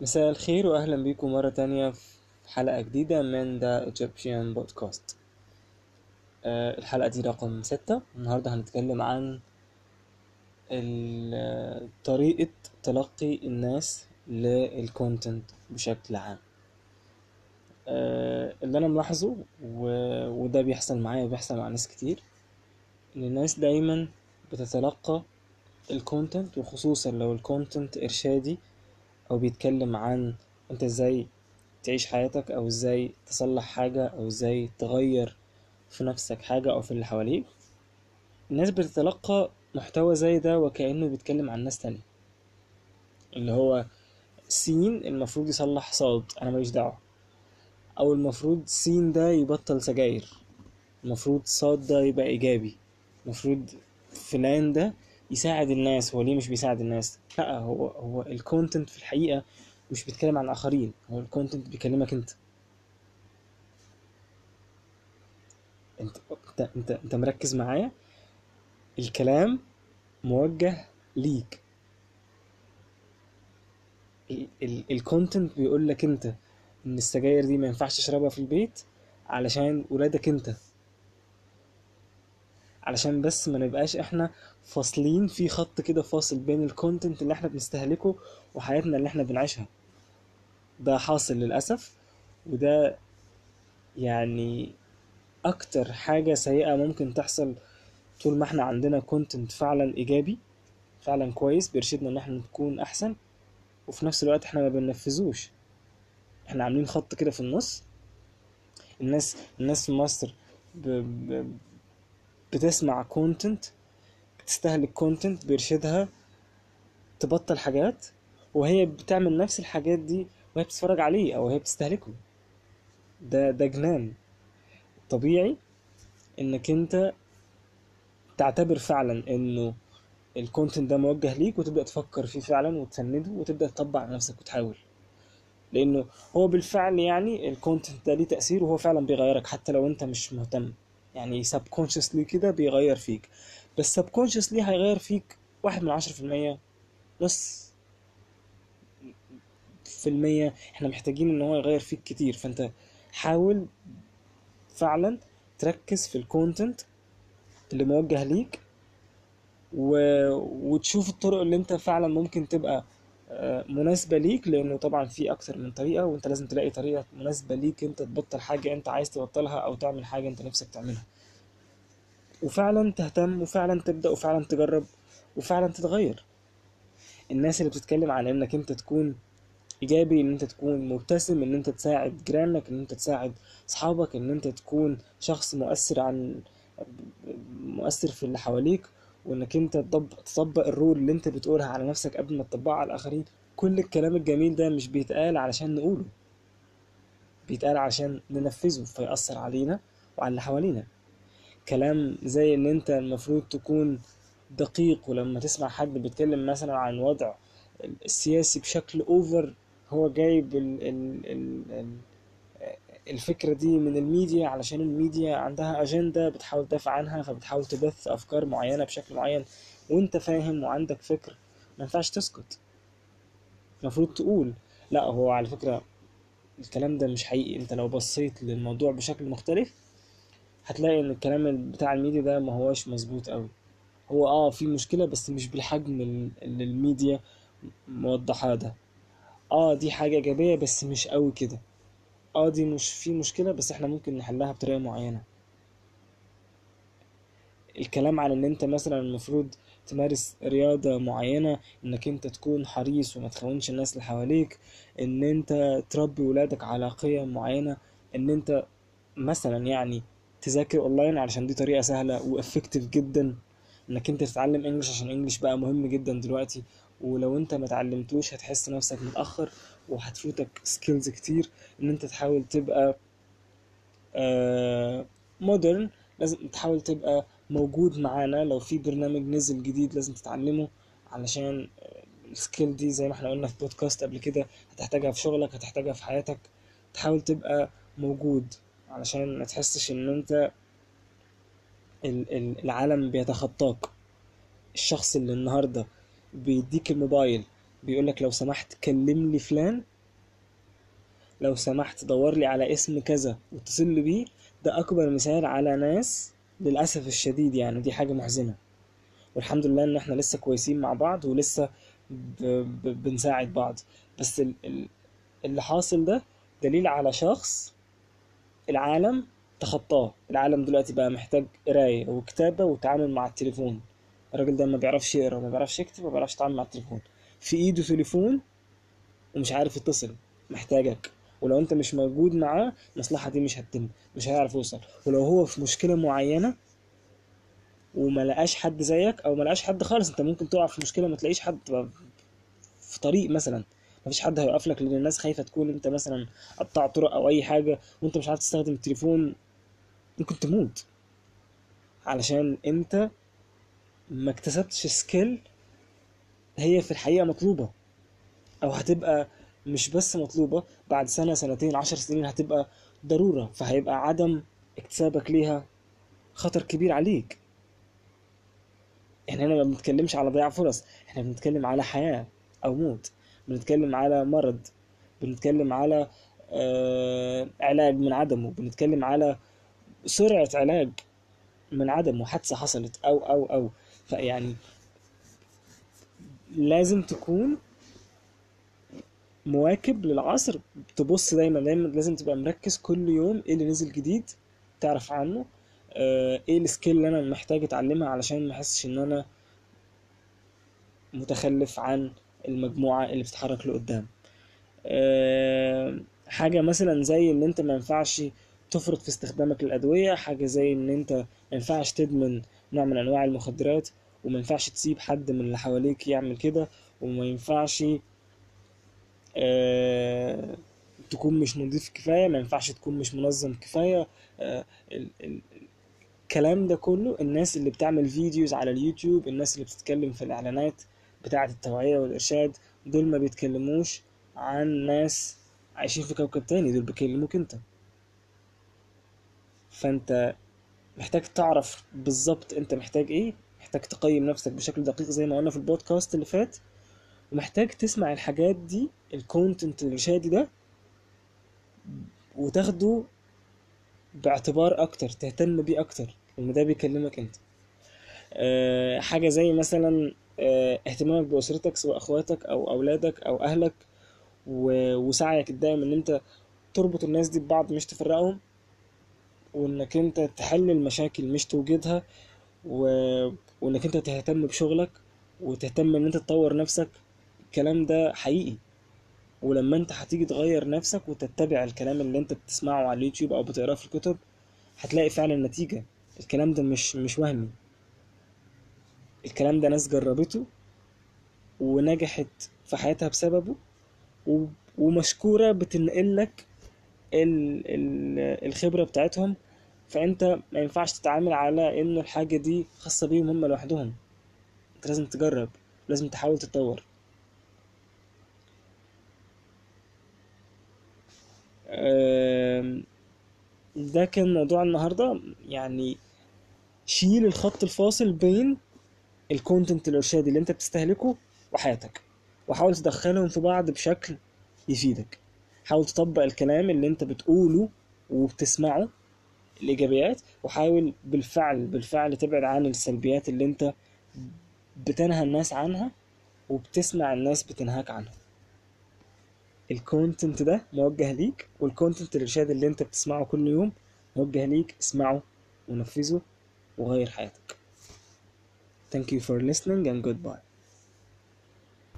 مساء الخير واهلا بيكم مرة تانية في حلقة جديدة من ذا Egyptian بودكاست آه، الحلقة دي رقم ستة. النهاردة هنتكلم عن طريقة تلقي الناس للكونتنت بشكل عام. آه، اللي أنا ملاحظه وده بيحصل معايا وبيحصل مع ناس كتير إن الناس دايما بتتلقى ال content وخصوصا لو ال content إرشادي أو بيتكلم عن أنت إزاي تعيش حياتك أو إزاي تصلح حاجة أو إزاي تغير في نفسك حاجة أو في اللي حواليك. الناس بتتلقى محتوى زي ده وكأنه بيتكلم عن ناس تانية. اللي هو سين المفروض يصلح صاد أنا ماليش دعوة. أو المفروض سين ده يبطل سجاير. المفروض صاد ده يبقى إيجابي. المفروض فلان ده يساعد الناس هو ليه مش بيساعد الناس؟ لا هو هو ال content في الحقيقة مش بيتكلم عن اخرين هو ال content بيكلمك انت. انت انت انت, انت مركز معايا؟ الكلام موجه ليك. ال content بيقول لك انت إن السجاير دي ما ينفعش تشربها في البيت علشان ولادك انت. علشان بس ما نبقاش إحنا فاصلين في خط كده فاصل بين ال content اللي إحنا بنستهلكه وحياتنا اللي إحنا بنعيشها. ده حاصل للأسف وده يعني أكتر حاجة سيئة ممكن تحصل طول ما إحنا عندنا content فعلا إيجابي فعلا كويس بيرشدنا إن إحنا نكون أحسن وفي نفس الوقت إحنا ما بننفذوش. إحنا عاملين خط كده في النص. الناس الناس في مصر ب... ب... بتسمع content بتستهلك content بيرشدها تبطل حاجات وهي بتعمل نفس الحاجات دي وهي بتتفرج عليه أو هي بتستهلكه. ده ده جنان. طبيعي إنك أنت تعتبر فعلا إنه ال content ده موجه ليك وتبدأ تفكر فيه فعلا وتسنده وتبدأ تطبق على نفسك وتحاول. لأنه هو بالفعل يعني ال content ده ليه تأثير وهو فعلا بيغيرك حتى لو أنت مش مهتم. يعني subconsciously كده بيغير فيك. بس subconsciously هيغير فيك واحد من عشرة في المية. نص في المية إحنا محتاجين ان هو يغير فيك كتير. فانت حاول فعلا تركز في الكونتنت اللي موجه ليك و... وتشوف الطرق اللي انت فعلا ممكن تبقى آه، مناسبة ليك لأنه طبعا في أكتر من طريقة وأنت لازم تلاقي طريقة مناسبة ليك أنت تبطل حاجة أنت عايز تبطلها أو تعمل حاجة أنت نفسك تعملها. وفعلا تهتم وفعلا تبدأ وفعلا تجرب وفعلا تتغير. الناس اللي بتتكلم عن إنك أنت تكون إيجابي إن أنت تكون مبتسم إن أنت تساعد جيرانك إن أنت تساعد أصحابك إن أنت تكون شخص مؤثر عن مؤثر في اللي حواليك وإنك أنت تطبق, الرول اللي أنت بتقولها على نفسك قبل ما تطبقها على الآخرين. كل الكلام الجميل ده مش بيتقال علشان نقوله. بيتقال عشان ننفذه فيأثر علينا وعلى اللي حوالينا. كلام زي إن أنت المفروض تكون دقيق ولما تسمع حد بيتكلم مثلا عن وضع السياسي بشكل اوفر هو جايب ال ال ال ال الفكرة دي من الميديا علشان الميديا عندها أجندة بتحاول تدافع عنها فبتحاول تبث أفكار معينة بشكل معين وأنت فاهم وعندك فكر. ما ينفعش تسكت. المفروض تقول. لا هو على فكرة الكلام ده مش حقيقي. أنت لو بصيت للموضوع بشكل مختلف هتلاقي إن الكلام بتاع الميديا ده ما هوش مظبوط قوي هو آه في مشكلة بس مش بالحجم ال- اللي الميديا موضحاه ده. آه دي حاجة إيجابية بس مش قوي كده. آه دي مش في مشكلة بس إحنا ممكن نحلها بطريقة معينة. الكلام عن إن أنت مثلا المفروض تمارس رياضة معينة إنك أنت تكون حريص وما تخونش الناس اللي حواليك إن أنت تربي ولادك على قيم معينة إن أنت مثلا يعني تذاكر أونلاين علشان دي طريقة سهلة و effective جدا إنك أنت تتعلم English عشان English بقى مهم جدا دلوقتي. ولو أنت ما اتعلمتوش هتحس نفسك متأخر وهتفوتك skills كتير إن أنت تحاول تبقى modern لازم تحاول تبقى موجود معانا. لو في برنامج نزل جديد لازم تتعلمه علشان ال skill دي زي ما إحنا قلنا في بودكاست قبل كده هتحتاجها في شغلك هتحتاجها في حياتك. تحاول تبقى موجود علشان ما تحسش إن أنت ال- ال- العالم بيتخطاك. الشخص اللي النهارده بيديك الموبايل بيقولك لو سمحت كلم لي فلان. لو سمحت دور لي على اسم كذا واتصل لي بيه ده أكبر مثال على ناس للأسف الشديد يعني دي حاجة محزنة. والحمد لله إن إحنا لسه كويسين مع بعض ولسه ب... ب... بنساعد بعض. بس ال... ال... اللي حاصل ده دليل على شخص العالم تخطاه. العالم دلوقتي بقى محتاج قراية وكتابة وتعامل مع التليفون. الراجل ده ما بيعرفش يقرا ما بيعرفش يكتب ما بيعرفش يتعامل مع التليفون. في ايده تليفون ومش عارف يتصل محتاجك. ولو انت مش موجود معاه المصلحة دي مش هتتم مش هيعرف يوصل. ولو هو في مشكلة معينة وما لقاش حد زيك أو ما لقاش حد خالص انت ممكن تقع في مشكلة ما تلاقيش حد في طريق مثلا. مفيش حد هيوقف لك لأن الناس خايفة تكون انت مثلا قطاع طرق أو أي حاجة وانت مش عارف تستخدم التليفون. ممكن تموت. علشان انت ما اكتسبتش سكيل هي في الحقيقة مطلوبة. أو هتبقى مش بس مطلوبة بعد سنة سنتين عشر سنين هتبقى ضرورة. فهيبقى عدم اكتسابك ليها خطر كبير عليك. إحنا هنا ما بنتكلمش على ضياع فرص إحنا بنتكلم على حياة أو موت. بنتكلم على مرض بنتكلم على آه علاج من عدمه. بنتكلم على سرعة علاج من عدمه حادثة حصلت أو أو أو. فيعني لازم تكون مواكب للعصر. تبص دايما دايما لازم تبقى مركز كل يوم إيه اللي نزل جديد تعرف عنه آه، إيه السكيل اللي أنا محتاج أتعلمها علشان ما أحسش إن أنا متخلف عن المجموعة اللي بتتحرك لقدام. آه، حاجة مثلا زي إن أنت ما ينفعش تفرط في استخدامك للأدوية حاجة زي إن أنت ما ينفعش تدمن نوع من أنواع المخدرات وما ينفعش تسيب حد من اللي حواليك يعمل كده وما ينفعش آه، تكون مش نظيف كفاية ما ينفعش تكون مش منظم كفاية. آه، ال- ال- الكلام ده كله الناس اللي بتعمل videos على اليوتيوب الناس اللي بتتكلم في الإعلانات بتاعة التوعية والإرشاد دول ما بيتكلموش عن ناس عايشين في كوكب تاني دول بيكلموك انت. فانت محتاج تعرف بالظبط انت محتاج إيه محتاج تقيم نفسك بشكل دقيق زي ما قلنا في البودكاست اللي فات ومحتاج تسمع الحاجات دي الكونتنت الإرشادي ده وتاخده باعتبار أكتر تهتم بيه أكتر لأن ده بيكلمك أنت. أه حاجة زي مثلا أه اهتمامك بأسرتك سواء أخواتك أو أولادك أو أهلك و- وسعيك الدائم إن أنت تربط الناس دي ببعض مش تفرقهم وإنك أنت تحل المشاكل مش توجدها. و... وإنك أنت تهتم بشغلك وتهتم إن أنت تطور نفسك الكلام ده حقيقي. ولما أنت هتيجي تغير نفسك وتتبع الكلام اللي أنت بتسمعه على اليوتيوب أو بتقراه في الكتب هتلاقي فعلا نتيجة. الكلام ده مش مش وهمي. الكلام ده ناس جربته ونجحت في حياتها بسببه و- ومشكورة بتنقل لك ال... ال... الخبرة بتاعتهم فأنت ما ينفعش تتعامل على إن الحاجة دي خاصة بيهم هم لوحدهم. أنت لازم تجرب لازم تحاول تتطور. ده كان موضوع النهاردة. يعني شيل الخط الفاصل بين الكونتنت الإرشادي اللي أنت بتستهلكه وحياتك وحاول تدخلهم في بعض بشكل يفيدك. حاول تطبق الكلام اللي أنت بتقوله وبتسمعه الإيجابيات وحاول بالفعل بالفعل تبعد عن السلبيات اللي أنت بتنهى الناس عنها وبتسمع الناس بتنهاك عنها. ال content ده موجه ليك وال content الإرشاد اللي أنت بتسمعه كل يوم موجه ليك اسمعه ونفذه وغير حياتك. Thank you for listening and goodbye.